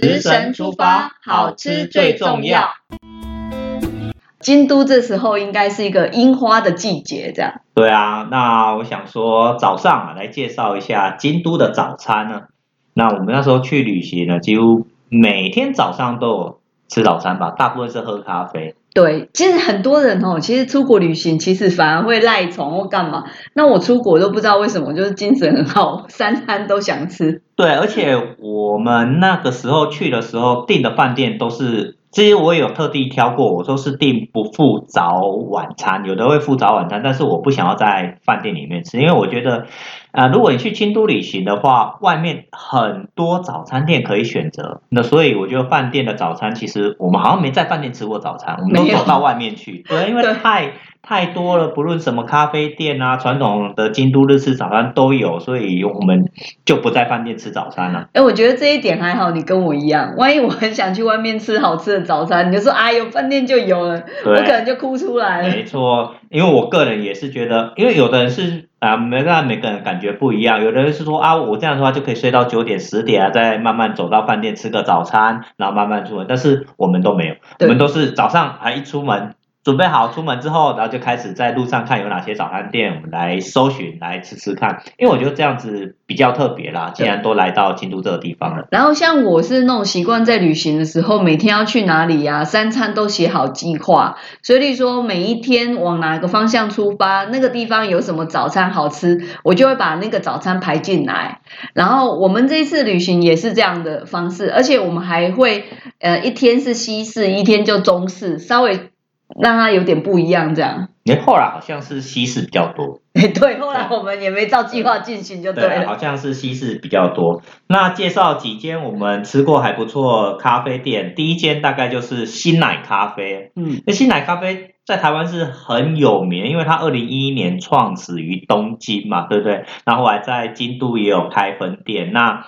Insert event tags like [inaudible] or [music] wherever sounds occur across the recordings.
食神出发，好吃最重要。京都这时候应该是一个樱花的季节，这样。对啊，那我想说早上啊，来介绍一下京都的早餐呢。那我们那时候去旅行呢，几乎每天早上都有吃早餐吧，大部分是喝咖啡。对，其实很多人哦，其实出国旅行其实反而会赖床或干嘛。那我出国都不知道为什么，就是精神很好，三餐都想吃。对，而且我们那个时候去的时候订的饭店都是。其实我也有特地挑过，我说是订不附早晚餐，有的会附早晚餐，但是我不想要在饭店里面吃，因为我觉得，啊，如果你去京都旅行的话，外面很多早餐店可以选择，那所以我觉得饭店的早餐，其实我们好像没在饭店吃过早餐，我们都走到外面去，[laughs] 对，因为太。太多了，不论什么咖啡店啊，传统的京都日式早餐都有，所以我们就不在饭店吃早餐了。哎，我觉得这一点还好，你跟我一样。万一我很想去外面吃好吃的早餐，你就说啊，有饭店就有了，我可能就哭出来了。没错，因为我个人也是觉得，因为有的人是啊，每个人每个人感觉不一样，有的人是说啊，我这样的话就可以睡到九点十点啊，再慢慢走到饭店吃个早餐，然后慢慢出门。但是我们都没有，我们都是早上还一出门。准备好出门之后，然后就开始在路上看有哪些早餐店，我们来搜寻来吃吃看。因为我觉得这样子比较特别啦，既然都来到京都这个地方了。然后像我是那种习惯在旅行的时候，每天要去哪里呀，三餐都写好计划。所以说每一天往哪个方向出发，那个地方有什么早餐好吃，我就会把那个早餐排进来。然后我们这一次旅行也是这样的方式，而且我们还会呃一天是西式，一天就中式，稍微。让它有点不一样，这样。你后来好像是西式比较多。[laughs] 对，后来我们也没照计划进行，就对了。好像是西式比较多。那介绍几间我们吃过还不错咖啡店。第一间大概就是新奶咖啡。嗯，那新奶咖啡在台湾是很有名，因为它二零一一年创始于东京嘛，对不对？然后还在京都也有开分店。那，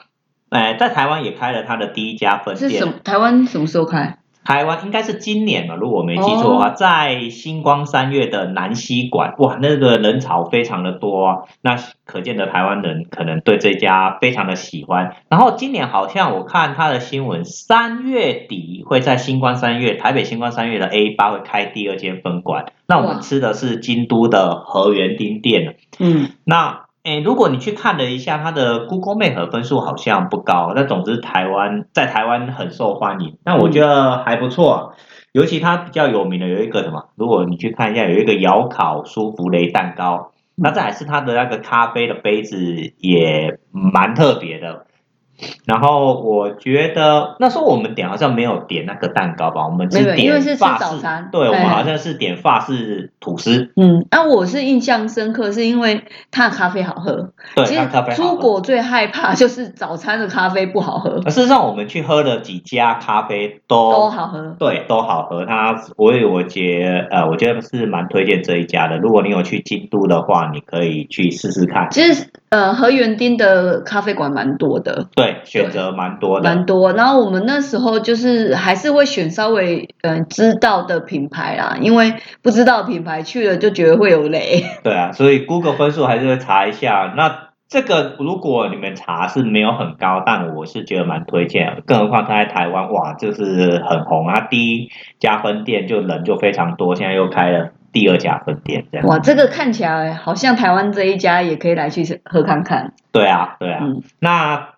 哎，在台湾也开了它的第一家分店。是什么？台湾什么时候开？台湾应该是今年嘛，如果我没记错的话，在星光三月的南溪馆，哇，那个人潮非常的多，那可见的台湾人可能对这家非常的喜欢。然后今年好像我看他的新闻，三月底会在星光三月台北星光三月的 A 八会开第二间分馆，那我们吃的是京都的河原町店嗯，那。哎，如果你去看了一下它的 Google Map 分数好像不高，那总之台湾在台湾很受欢迎，那我觉得还不错。尤其它比较有名的有一个什么，如果你去看一下，有一个窑烤舒芙蕾蛋糕，那这还是它的那个咖啡的杯子也蛮特别的。然后我觉得那时候我们点好像没有点那个蛋糕吧，我们是点法式，对，我们好像是点法式吐司。嗯，那我是印象深刻，是因为它的咖啡好喝。对，咖啡出国最害怕就是早餐的咖啡不好喝。事实上，我们去喝了几家咖啡都都好喝，对，都好喝。它我我觉呃，我觉得是蛮推荐这一家的。如果你有去京都的话，你可以去试试看。其实呃，河园町的咖啡馆蛮多的。对。选择蛮多的，蛮多。然后我们那时候就是还是会选稍微嗯知道的品牌啦，因为不知道品牌去了就觉得会有雷。[laughs] [laughs] 对啊，所以 Google 分数还是会查一下。那这个如果你们查是没有很高，但我是觉得蛮推荐。更何况它在台湾哇，就是很红啊，第一家分店就人就非常多，现在又开了第二家分店，这样。哇，这个看起来好像台湾这一家也可以来去喝看看。对啊，对啊，那。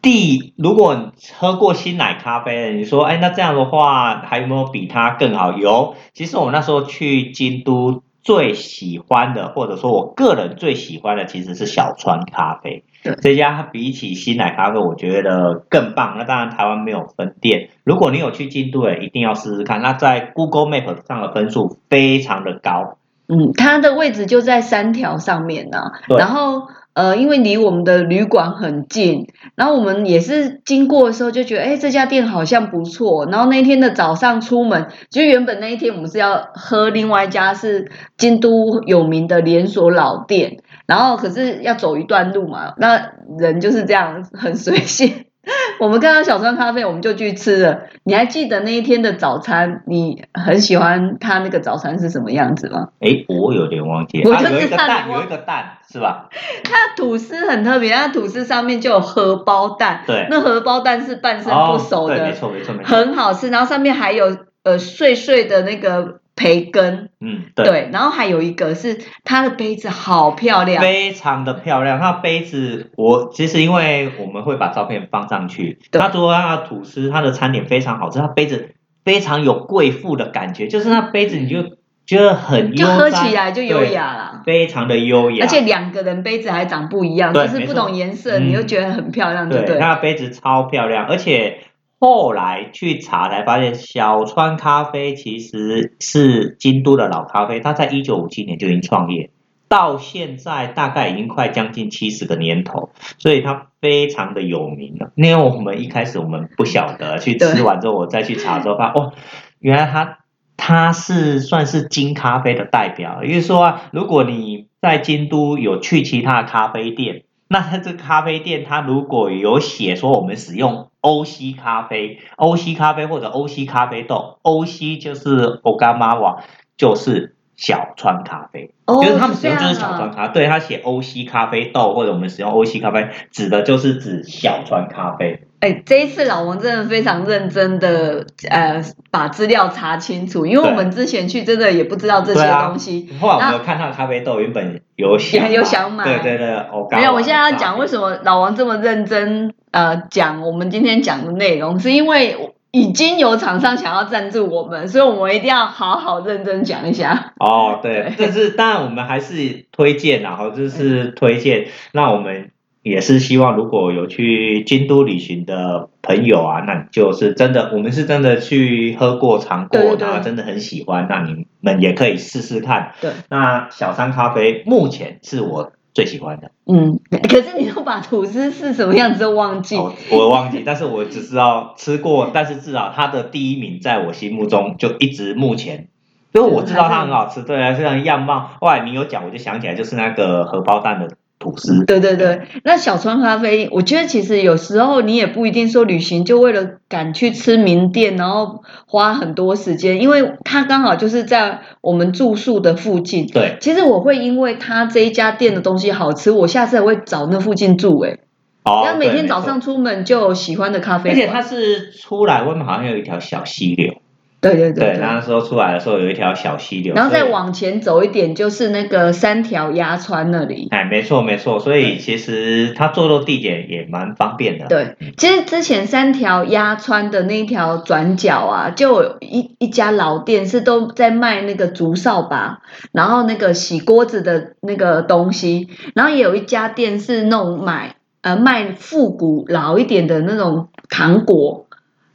第，如果喝过新奶咖啡，你说，哎，那这样的话，还有没有比它更好？有，其实我那时候去京都最喜欢的，或者说我个人最喜欢的，其实是小川咖啡。对，这家比起新奶咖啡，我觉得更棒。那当然台湾没有分店，如果你有去京都，哎，一定要试试看。那在 Google Map 上的分数非常的高。嗯，它的位置就在三条上面呢，然后。呃，因为离我们的旅馆很近，然后我们也是经过的时候就觉得，哎，这家店好像不错。然后那天的早上出门，就原本那一天我们是要喝另外一家是京都有名的连锁老店，然后可是要走一段路嘛，那人就是这样很随 [laughs] 性，[laughs] 我们看到小川咖啡，我们就去吃了。你还记得那一天的早餐？你很喜欢他那个早餐是什么样子吗？哎，我有点忘记。我就有一个蛋，有一个蛋是吧？它吐司很特别，它吐司上面就有荷包蛋，对，那荷包蛋是半生哦不熟对，没的，错没错没错。很好吃。然后上面还有呃碎碎的那个培根，嗯，对。对，然后还有一个是它的杯子好漂亮，非常的漂亮，它杯子我其实因为我们会把照片放上去，对。它除了它的吐司，它的餐点非常好吃，它杯子非常有贵妇的感觉，就是那杯子你就觉得很就喝起来就优，雅了。非常的优雅，而且两个人杯子还长不一样，就是不同颜色，嗯你又觉得很漂亮，对不对，对？它的杯子超漂亮，而且后来去查才发现，小川咖啡其实是京都的老咖啡，它在一九五七年就已经创业，到现在大概已经快将近七十个年头，所以它非常的有名了。因为我们一开始我们不晓得，去吃完之后我再去查之后，发现哦，原来它。它是算是金咖啡的代表，也就是说啊，如果你在京都有去其他的咖啡店，那它这个咖啡店，它如果有写说我们使用欧西咖啡、欧西咖啡或者欧西咖啡豆，欧西就是欧干妈瓦，就是小川咖啡，哦就是他们使用就是小川咖，对，他写欧西咖啡豆或者我们使用欧西咖啡，指的就是指小川咖啡。哎，这一次老王真的非常认真的呃把资料查清楚，因为我对们之前去真的也不知道这些东西。后来我们有看他的咖啡豆，原本有想买 [laughs] 有想买。对对对，没有，我现在要讲为什么老王这么认真呃讲我们今天讲的内容，是因为已经有厂商想要赞助我们，所以我们一定要好好认真讲一下。哦，对，但是当然我们还是推荐然后就是推荐，那我们也是希望如果有去京都旅行的朋友啊，那你就是真的，我们是真的去喝过尝过，对对对然后真的很喜欢，那你们也可以试试看。对，那小山咖啡目前是我最喜欢的，嗯，可是你都把吐司是什么样子都忘记。哦、我忘记，但是我只知道吃过，但是至少它的第一名在我心目中就一直目前。因为我知道它很好吃，对啊，非常样貌。后来你有讲，我就想起来，就是那个荷包蛋的吐司。对对对，那小川咖啡，我觉得其实有时候你也不一定说旅行就为了赶去吃名店，然后花很多时间，因为它刚好就是在我们住宿的附近。对，其实我会因为它这一家店的东西好吃，我下次也会找那附近住、欸。哦，然后每天早上出门就有喜欢的咖啡馆。而且它是出来外面好像有一条小溪流，对对对对，那时候出来的时候有一条小溪流，然后再往前走一点，就是那个三条鸭川那里。哎，没错没错，所以其实它坐落地点也蛮方便的。对，其实之前三条鸭川的那一条转角啊，就有一一家老店是都在卖那个竹扫把，然后那个洗锅子的那个东西，然后也有一家店是那种买呃卖复古老一点的那种糖果，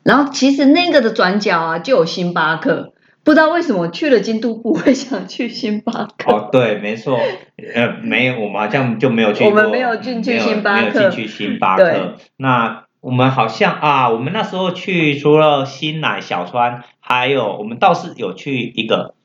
然后其实那个的转角啊就有星巴克。不知道为什么去了京都不会想去星巴克。哦，对，没错，呃，没有，我们好像就没有去过，我们没有进去星巴克没有进去星巴对克。那我们好像啊，我们那时候去除了新奶小川，还有我们倒是有去一个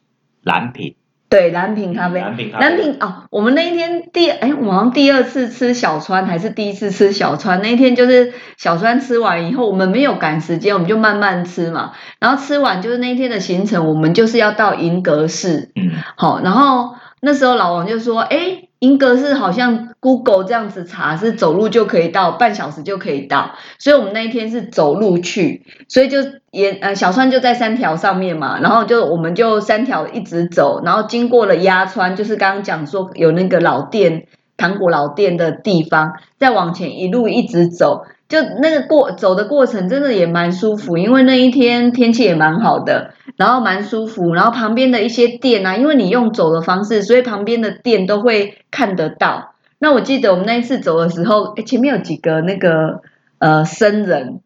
蓝品，对，蓝瓶咖啡，蓝品咖啡蓝瓶哦，我们那一天第哎，我们好像第二次吃小川还是第一次吃小川？那一天就是小川吃完以后，我们没有赶时间，我们就慢慢吃嘛。然后吃完就是那一天的行程，我们就是要到银阁寺，嗯，好，然后那时候老王就说，哎。英格是好像 Google 这样子查是走路就可以到，半小时就可以到，所以我们那一天是走路去，所以就沿呃小川就在三条上面嘛，然后就我们就三条一直走，然后经过了鸭川，就是刚刚讲说有那个老店糖果老店的地方，再往前一路一直走，就那个过走的过程真的也蛮舒服，因为那一天天气也蛮好的，然后蛮舒服，然后旁边的一些店啊，因为你用走的方式，所以旁边的店都会看得到。那我记得我们那一次走的时候，哎，前面有几个那个呃僧人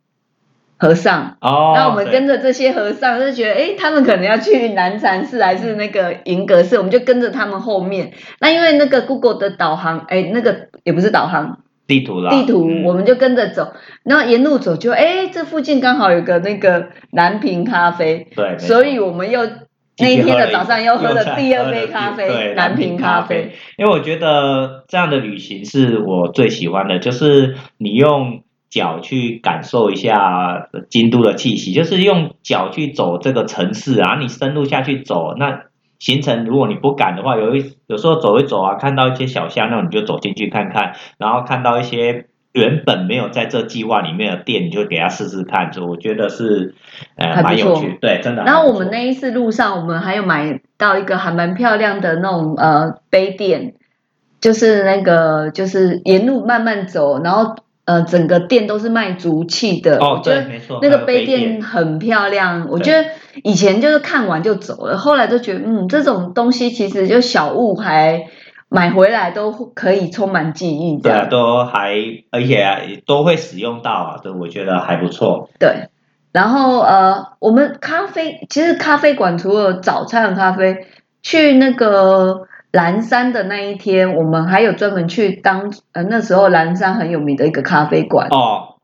和尚，哦，那我们跟着这些和尚，就觉得，诶，他们可能要去南禅寺还是那个银阁寺，我们就跟着他们后面。那因为那个 Google 的导航，诶，那个也不是导航，地图啦，地图，嗯我们就跟着走。然后沿路走就，哎，这附近刚好有个那个南平咖啡，对，所以我们又那一天的早上又喝了第二杯咖啡，对，蓝瓶咖咖啡。。因为我觉得这样的旅行是我最喜欢的，就是你用脚去感受一下京都的气息，就是用脚去走这个城市啊。你深入下去走，那行程如果你不敢的话，有一有时候走一走啊，看到一些小巷，那你就走进去看看，然后看到一些。原本没有在这计划里面的店，你就给他试试看，就我觉得是呃蛮有趣，对，真的。然后我们那一次路上，我们还有买到一个还蛮漂亮的那种呃杯垫，就是那个就是沿路慢慢走，然后呃整个店都是卖竹器的，哦，对，没错，那个杯垫很漂亮。我觉得以前就是看完就走了，后来都觉得嗯这种东西其实就小物还。买回来都可以充满记忆，对啊，都还而且都会使用到啊，这我觉得还不错。对，然后呃，我们咖啡其实咖啡馆除了早餐咖啡，去那个蓝山的那一天，我们还有专门去当呃那时候蓝山很有名的一个咖啡馆哦。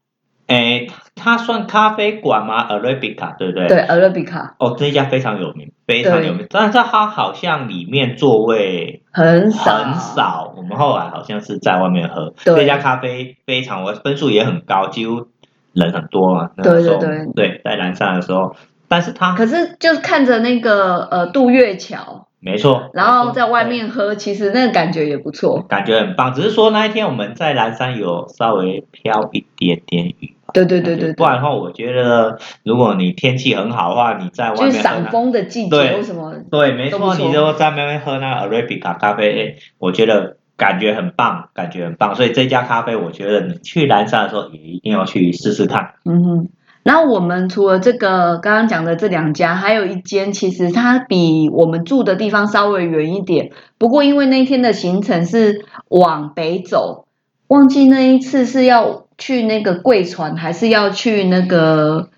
哎，它算咖啡馆吗？Arabica，对不对？对，Arabica。哦，这一家非常有名，非常有名。但是它好像里面座位很少，很少。我们后来好像是在外面喝。这家咖啡非常，我分数也很高，几乎人很多嘛。对对对。对，在南山的时候，但是它可是就是看着那个呃渡月桥。没错，然后在外面喝，其实那个感觉也不错，感觉很棒。只是说那一天我们在南山有稍微飘一点点雨。对对对对，不然的话，我觉得如果你天气很好的话，你在外面就是赏风的季节，什么对，没错，你就在外面喝那个 Arabica 咖啡，我觉得感觉很棒，感觉很棒。所以这家咖啡，我觉得你去南山的时候也一定要去试试看。嗯哼。然后我们除了这个刚刚讲的这两家，还有一间，其实它比我们住的地方稍微远一点。不过因为那天的行程是往北走，忘记那一次是要去那个贵船，还是要去那个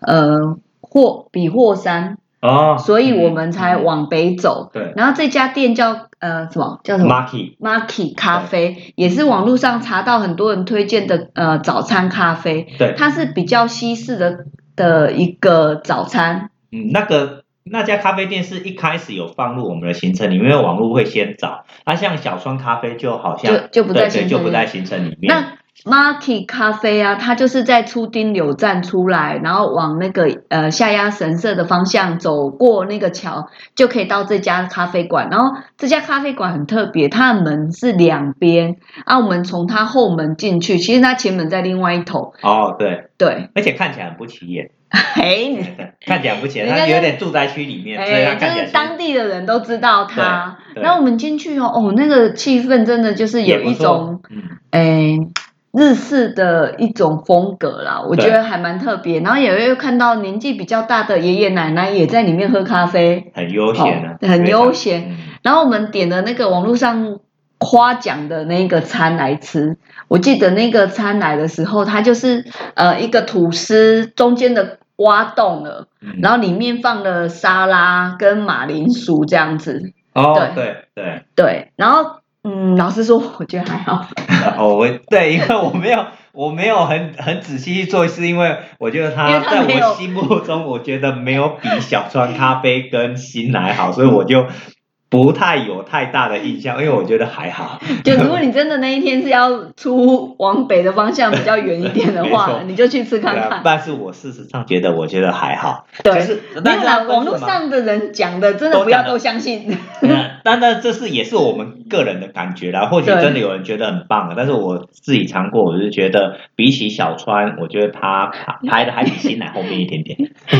呃霍比霍山。哦，所以我们才往北走。对，然后这家店叫呃什么？叫什么？Marky，Marky 咖啡，也是网络上查到很多人推荐的呃早餐咖啡。对，它是比较西式的的一个早餐。嗯，那个那家咖啡店是一开始有放入我们的行程里面，因为网络会先找。那像小川咖啡就好像就就不在行程，就不在行程里面。那 Marky 咖啡啊，它就是在出丁柳站出来，然后往那个呃下鸭神社的方向走过那个桥，就可以到这家咖啡馆。然后这家咖啡馆很特别，它的门是两边啊，我们从它后门进去，其实它前门在另外一头。哦，对对，而且看起来很不起眼。[laughs] 哎，看起来不起眼，[laughs] 它有点住宅区里面，所以它看起来。就是当地的人都知道它。然后我们进去哦，哦，那个气氛真的就是有一种，哎。日式的一种风格啦，我觉得还蛮特别。然后也会看到年纪比较大的爷爷奶奶也在里面喝咖啡，很悠闲的，很悠闲。然后我们点的那个网络上夸奖的那个餐来吃，我记得那个餐来的时候，它就是呃一个吐司中间的挖洞了，然后里面放了沙拉跟马铃薯这样子。哦，对对对，然后。嗯，老实说，我觉得还好。[laughs] 哦，我对，因为我没有，我没有很很仔细去做，是因为我觉得它在我心目中，我觉得没有比小川咖啡跟新来好，所以我就。不太有太大的印象，因为我觉得还好。[laughs] 就如果你真的那一天是要出往北的方向比较远一点的话，[laughs] 你就去吃看看。但是我事实上觉得，我觉得还好。对，没有啦，网络上的人讲的真的不要都相信。当然，[laughs] 这是也是我们个人的感觉啦。或许真的有人觉得很棒，但是我自己尝过，我是觉得比起小川，我觉得他拍的还比新奶后面一点点。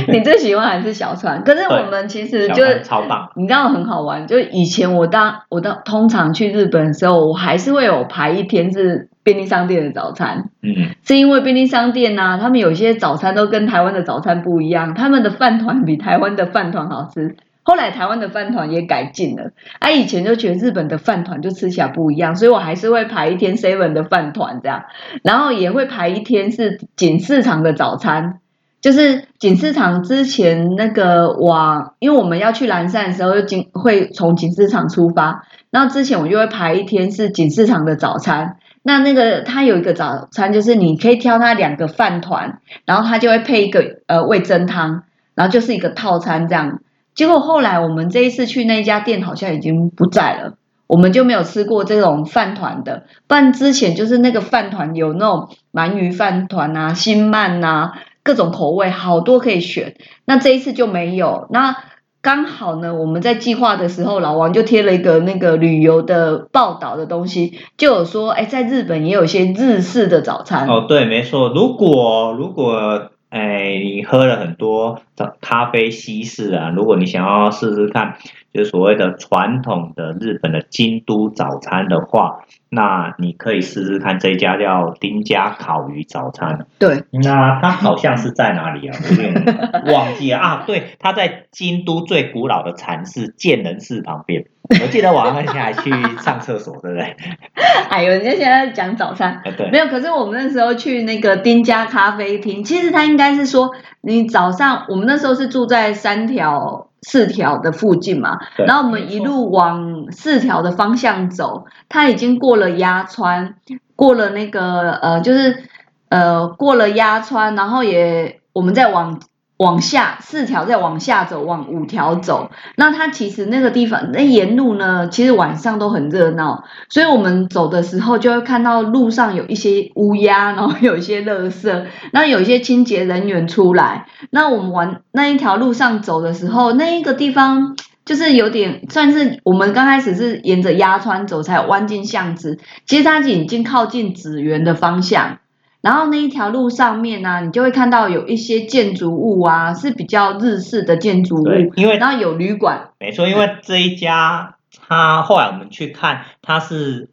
你最喜欢还是小川？可是我们其实就超棒，你知道很好玩，就。以前我当我当通常去日本的时候，我还是会有排一天是便利商店的早餐。嗯，是因为便利商店呢，他们有些早餐都跟台湾的早餐不一样，他们的饭团比台湾的饭团好吃。后来台湾的饭团也改进了，啊，以前就觉得日本的饭团就吃起来不一样，所以我还是会排一天 seven 的饭团这样，然后也会排一天是锦市场的早餐。就是锦市场之前那个往，因为我们要去蓝山的时候，就经会从锦市场出发。然后之前我就会排一天是锦市场的早餐。那那个它有一个早餐，就是你可以挑它两个饭团，然后它就会配一个呃味增汤，然后就是一个套餐这样。结果后来我们这一次去那家店好像已经不在了。我们就没有吃过这种饭团的。不然之前就是那个饭团有那种鳗鱼饭团啊、新鳗啊，各种口味，好多可以选。那这一次就没有。那刚好呢，我们在计划的时候，老王就贴了一个那个旅游的报道的东西，就有说，哎，在日本也有一些日式的早餐。哦，对，没错。如果如果哎，你喝了很多咖啡西式啊，如果你想要试试看，就是所谓的传统的日本的京都早餐的话。那你可以试试看这家叫丁家烤鱼早餐。对，那它好像是在哪里啊？我有点忘记了啊。[laughs] 对，它在京都最古老的禅寺建仁寺旁边。我记得晚上下来去上厕所，对不对？[laughs] 哎呦，人家现在讲早餐，对，没有。可是我们那时候去那个丁家咖啡厅，其实它应该是说，你早上我们那时候是住在三条。四条的附近嘛，然后我们一路往四条的方向走，它已经过了鸭川，过了那个呃，就是呃过了鸭川，然后也我们再往。往下四条再往下走，往五条走。那它其实那个地方，那沿路呢，其实晚上都很热闹。所以我们走的时候，就会看到路上有一些乌鸦，然后有一些垃圾，那有一些清洁人员出来。那我们往那一条路上走的时候，那一个地方就是有点算是我们刚开始是沿着鸭川走，才弯进巷子。其实它已经靠近紫园的方向。然后那一条路上面呢，你就会看到有一些建筑物啊，是比较日式的建筑物。因为然后有旅馆。没错，因为这一家，它后来我们去看，它是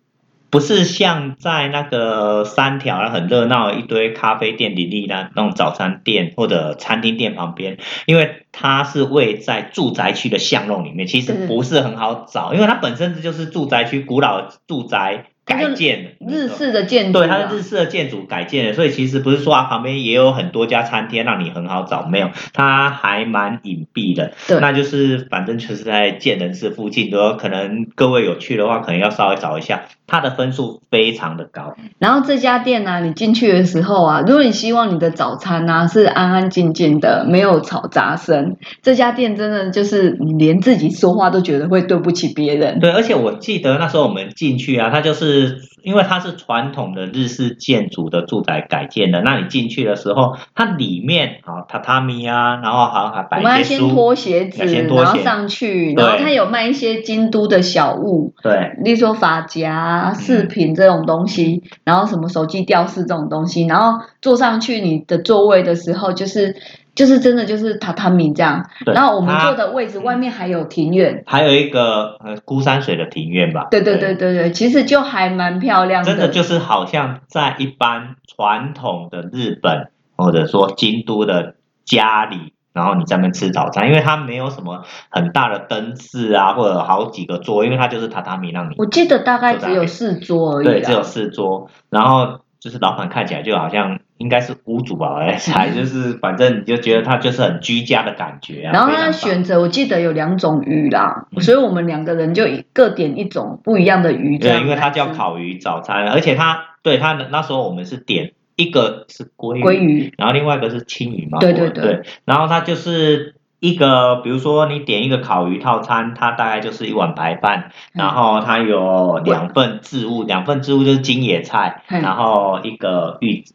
不是像在那个三条很热闹一堆咖啡店林立的那种早餐店或者餐厅店旁边？因为它是位在住宅区的巷弄里面，其实不是很好找，因为它本身就是住宅区，古老住宅。改建日式的建筑，对，它是日式的建筑改建的，所以其实不是说啊，旁边也有很多家餐厅让你很好找，没有，它还蛮隐蔽的。对，那就是反正就是在建仁寺附近，都可能各位有去的话，可能要稍微找一下。它的分数非常的高。然后这家店呢，你进去的时候啊，如果你希望你的早餐呢是安安静静的，没有吵杂声，这家店真的就是你连自己说话都觉得会对不起别人。对，而且我记得那时候我们进去啊，它就是。因为它是传统的日式建筑的住宅改建的，那你进去的时候，它里面啊榻榻米啊，然后好像还摆一些书，先脱鞋子，然后上去，然后它有卖一些京都的小物，对，例如说发夹、饰品这种东西，然后什么手机吊饰这种东西，然后坐上去你的座位的时候，就是。就是真的就是榻榻米这样，然后我们坐的位置外面还有庭院，还有一个呃孤山水的庭院吧。对对对对对，其实就还蛮漂亮的。真的就是好像在一般传统的日本或者说京都的家里，然后你在那边吃早餐，因为它没有什么很大的灯饰啊，或者好几个桌，因为它就是榻榻米让你。我记得大概只有四桌而已。对，只有四桌，然后就是老板看起来就好像。应该是屋主吧，才就是反正你就觉得他就是很居家的感觉啊。然后他选择，我记得有两种鱼啦，所以我们两个人就各点一种不一样的鱼。对，因为它叫烤鱼早餐，而且它对他那时候我们是点一个是鲑鲑鱼，然后另外一个是青鱼嘛。对对对。然后它就是一个，比如说你点一个烤鱼套餐，它大概就是一碗白饭，然后它有两份置物，两份置物就是金野菜，然后一个玉。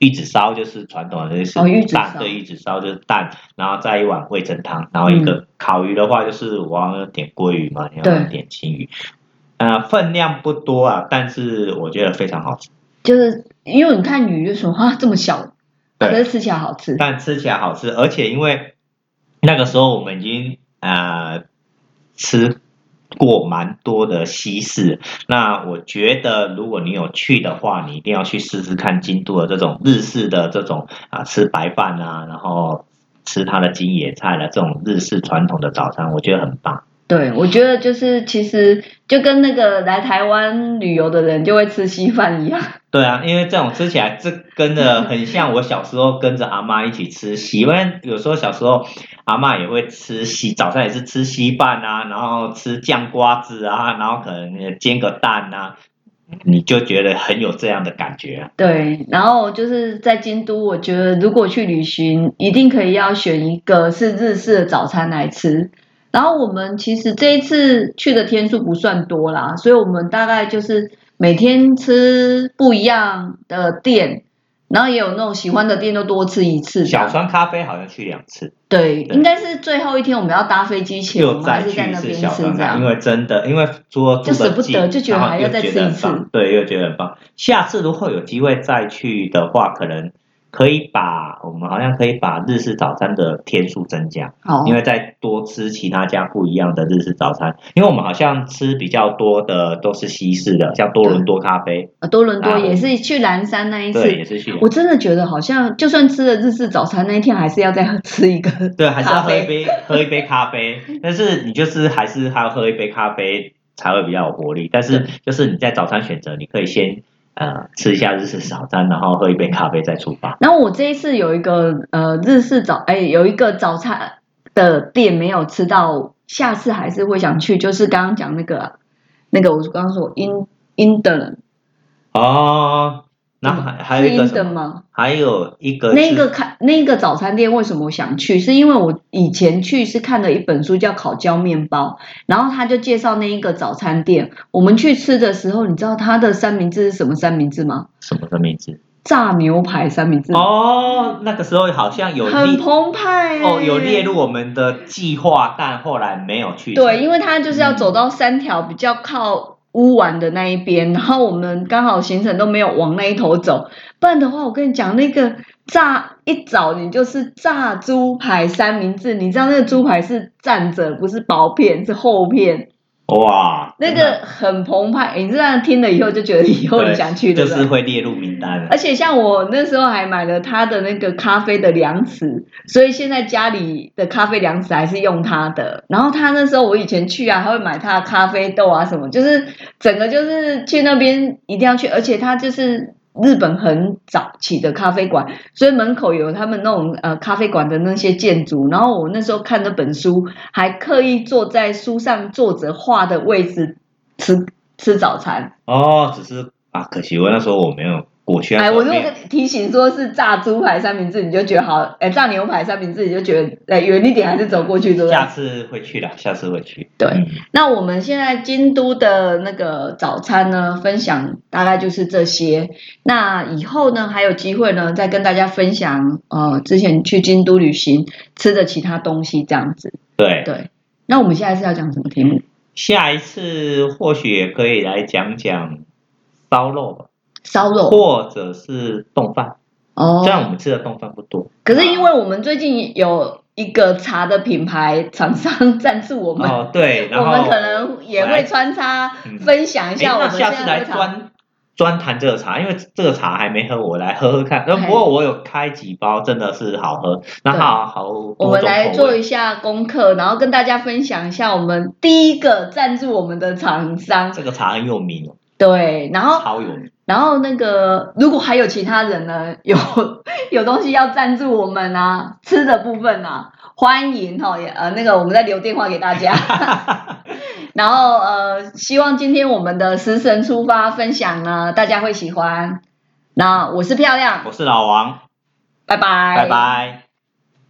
玉子烧就是传统的，就是蛋，对，玉子烧就是蛋，然后再一碗味噌汤，然后一个烤鱼的话就是我要点鲑鱼嘛，要点青鱼，呃，分量不多啊，但是我觉得非常好吃。就是因为你看鱼就说啊这么小，可是吃起来好吃。但吃起来好吃，而且因为那个时候我们已经呃吃。过蛮多的西式，那我觉得如果你有去的话，你一定要去试试看京都的这种日式的这种啊，吃白饭啊，然后吃它的京野菜的这种日式传统的早餐，我觉得很棒。对，我觉得就是其实就跟那个来台湾旅游的人就会吃稀饭一样。对啊，因为这种吃起来这跟着很像我小时候跟着阿妈一起吃稀，因为有时候小时候阿妈也会吃稀，早上也是吃稀饭啊，然后吃酱瓜子啊，然后可能煎个蛋啊，你就觉得很有这样的感觉。对，然后就是在京都，我觉得如果去旅行，一定可以要选一个是日式的早餐来吃。然后我们其实这一次去的天数不算多啦，所以我们大概就是每天吃不一样的店，然后也有那种喜欢的店都多吃一次。小川咖啡好像去两次，对，对应该是最后一天我们要搭飞机前，我又们还再去一次是在那边小川咖，吃这样因。为真的，因为除了住就舍不得就觉得还要再吃一次对，又觉得很棒。下次如果有机会再去的话，可能可以把我们好像可以把日式早餐的天数增加。好，因为再多吃其他家不一样的日式早餐，因为我们好像吃比较多的都是西式的，像多伦多咖啡，呃多伦多啊也是去蓝山那一次，对，也是去，我真的觉得好像就算吃了日式早餐那一天，还是要再吃一个。[laughs] 对，还是要喝一杯喝一杯咖啡，但是你就是还是还要喝一杯咖啡才会比较有活力，但是就是你在早餐选择，你可以先呃吃一下日式早餐，然后喝一杯咖啡再出发。然后我这一次有一个呃日式早哎有一个早餐的店没有吃到，下次还是会想去，就是刚刚讲那个啊那个我刚刚说 in in 的人，哦，那还还有一个什么？还有一个那个看那个早餐店为什么我想去？是因为我以前去是看了一本书叫《烤焦面包》，然后他就介绍那一个早餐店。我们去吃的时候，你知道他的三明治是什么三明治吗？什么三明治？炸牛排三明治，哦，那个时候好像有很澎湃、欸、哦，有列入我们的计划，但后来没有去成。对，因为它就是要走到三条比较靠乌丸的那一边，然后我们刚好行程都没有往那一头走，不然的话，我跟你讲，那个炸一早你就是炸猪排三明治，你知道那个猪排是站着，不是薄片，是厚片，哇，那个很澎湃，你这样听了以后就觉得以后你想去，的就？是会列入名单了。而且像我那时候还买了他的那个咖啡的量尺，所以现在家里的咖啡量尺还是用他的。然后他那时候我以前去啊，还会买他的咖啡豆啊什么，就是整个就是去那边一定要去，而且他就是日本很早起的咖啡馆，所以门口有他们那种呃咖啡馆的那些建筑。然后我那时候看那本书，还刻意坐在书上作者画的位置吃吃早餐。哦，只是啊，可惜我那时候我没有哎，我如果那时候没有提醒说是炸猪排三明治，你就觉得好；哎，炸牛排三明治，你就觉得哎远一点还是走过去，对不下？次会去的，下次会去。对嗯那我们现在京都的那个早餐呢，分享大概就是这些。那以后呢，还有机会呢，再跟大家分享呃之前去京都旅行吃的其他东西这样子。对，对，那我们现在是要讲什么题目？下一次或许也可以来讲讲烧肉吧，烧肉或者是冻饭。哦虽。然我们吃的冻饭不多，可是因为我们最近有一个茶的品牌厂商赞助我们，哦对，然后我们可能也会穿插嗯分享一哎下我那下次来们现在喝茶。专专谈这个茶，因为这个茶还没喝，我来喝喝看。那，嘿不过我有开几包，真的是好喝。那对好好多我们种口味来做一下功课，然后跟大家分享一下我们第一个赞助我们的厂商。这个茶很有名哦，对，然后超有名。然后那个如果还有其他人呢，有 [laughs] 有东西要赞助我们啊，吃的部分啊，欢迎哈、也呃那个我们再留电话给大家。[laughs] 然后呃，希望今天我们的食神出发分享呢，大家会喜欢。那我是漂亮，我是老王，拜拜，拜拜。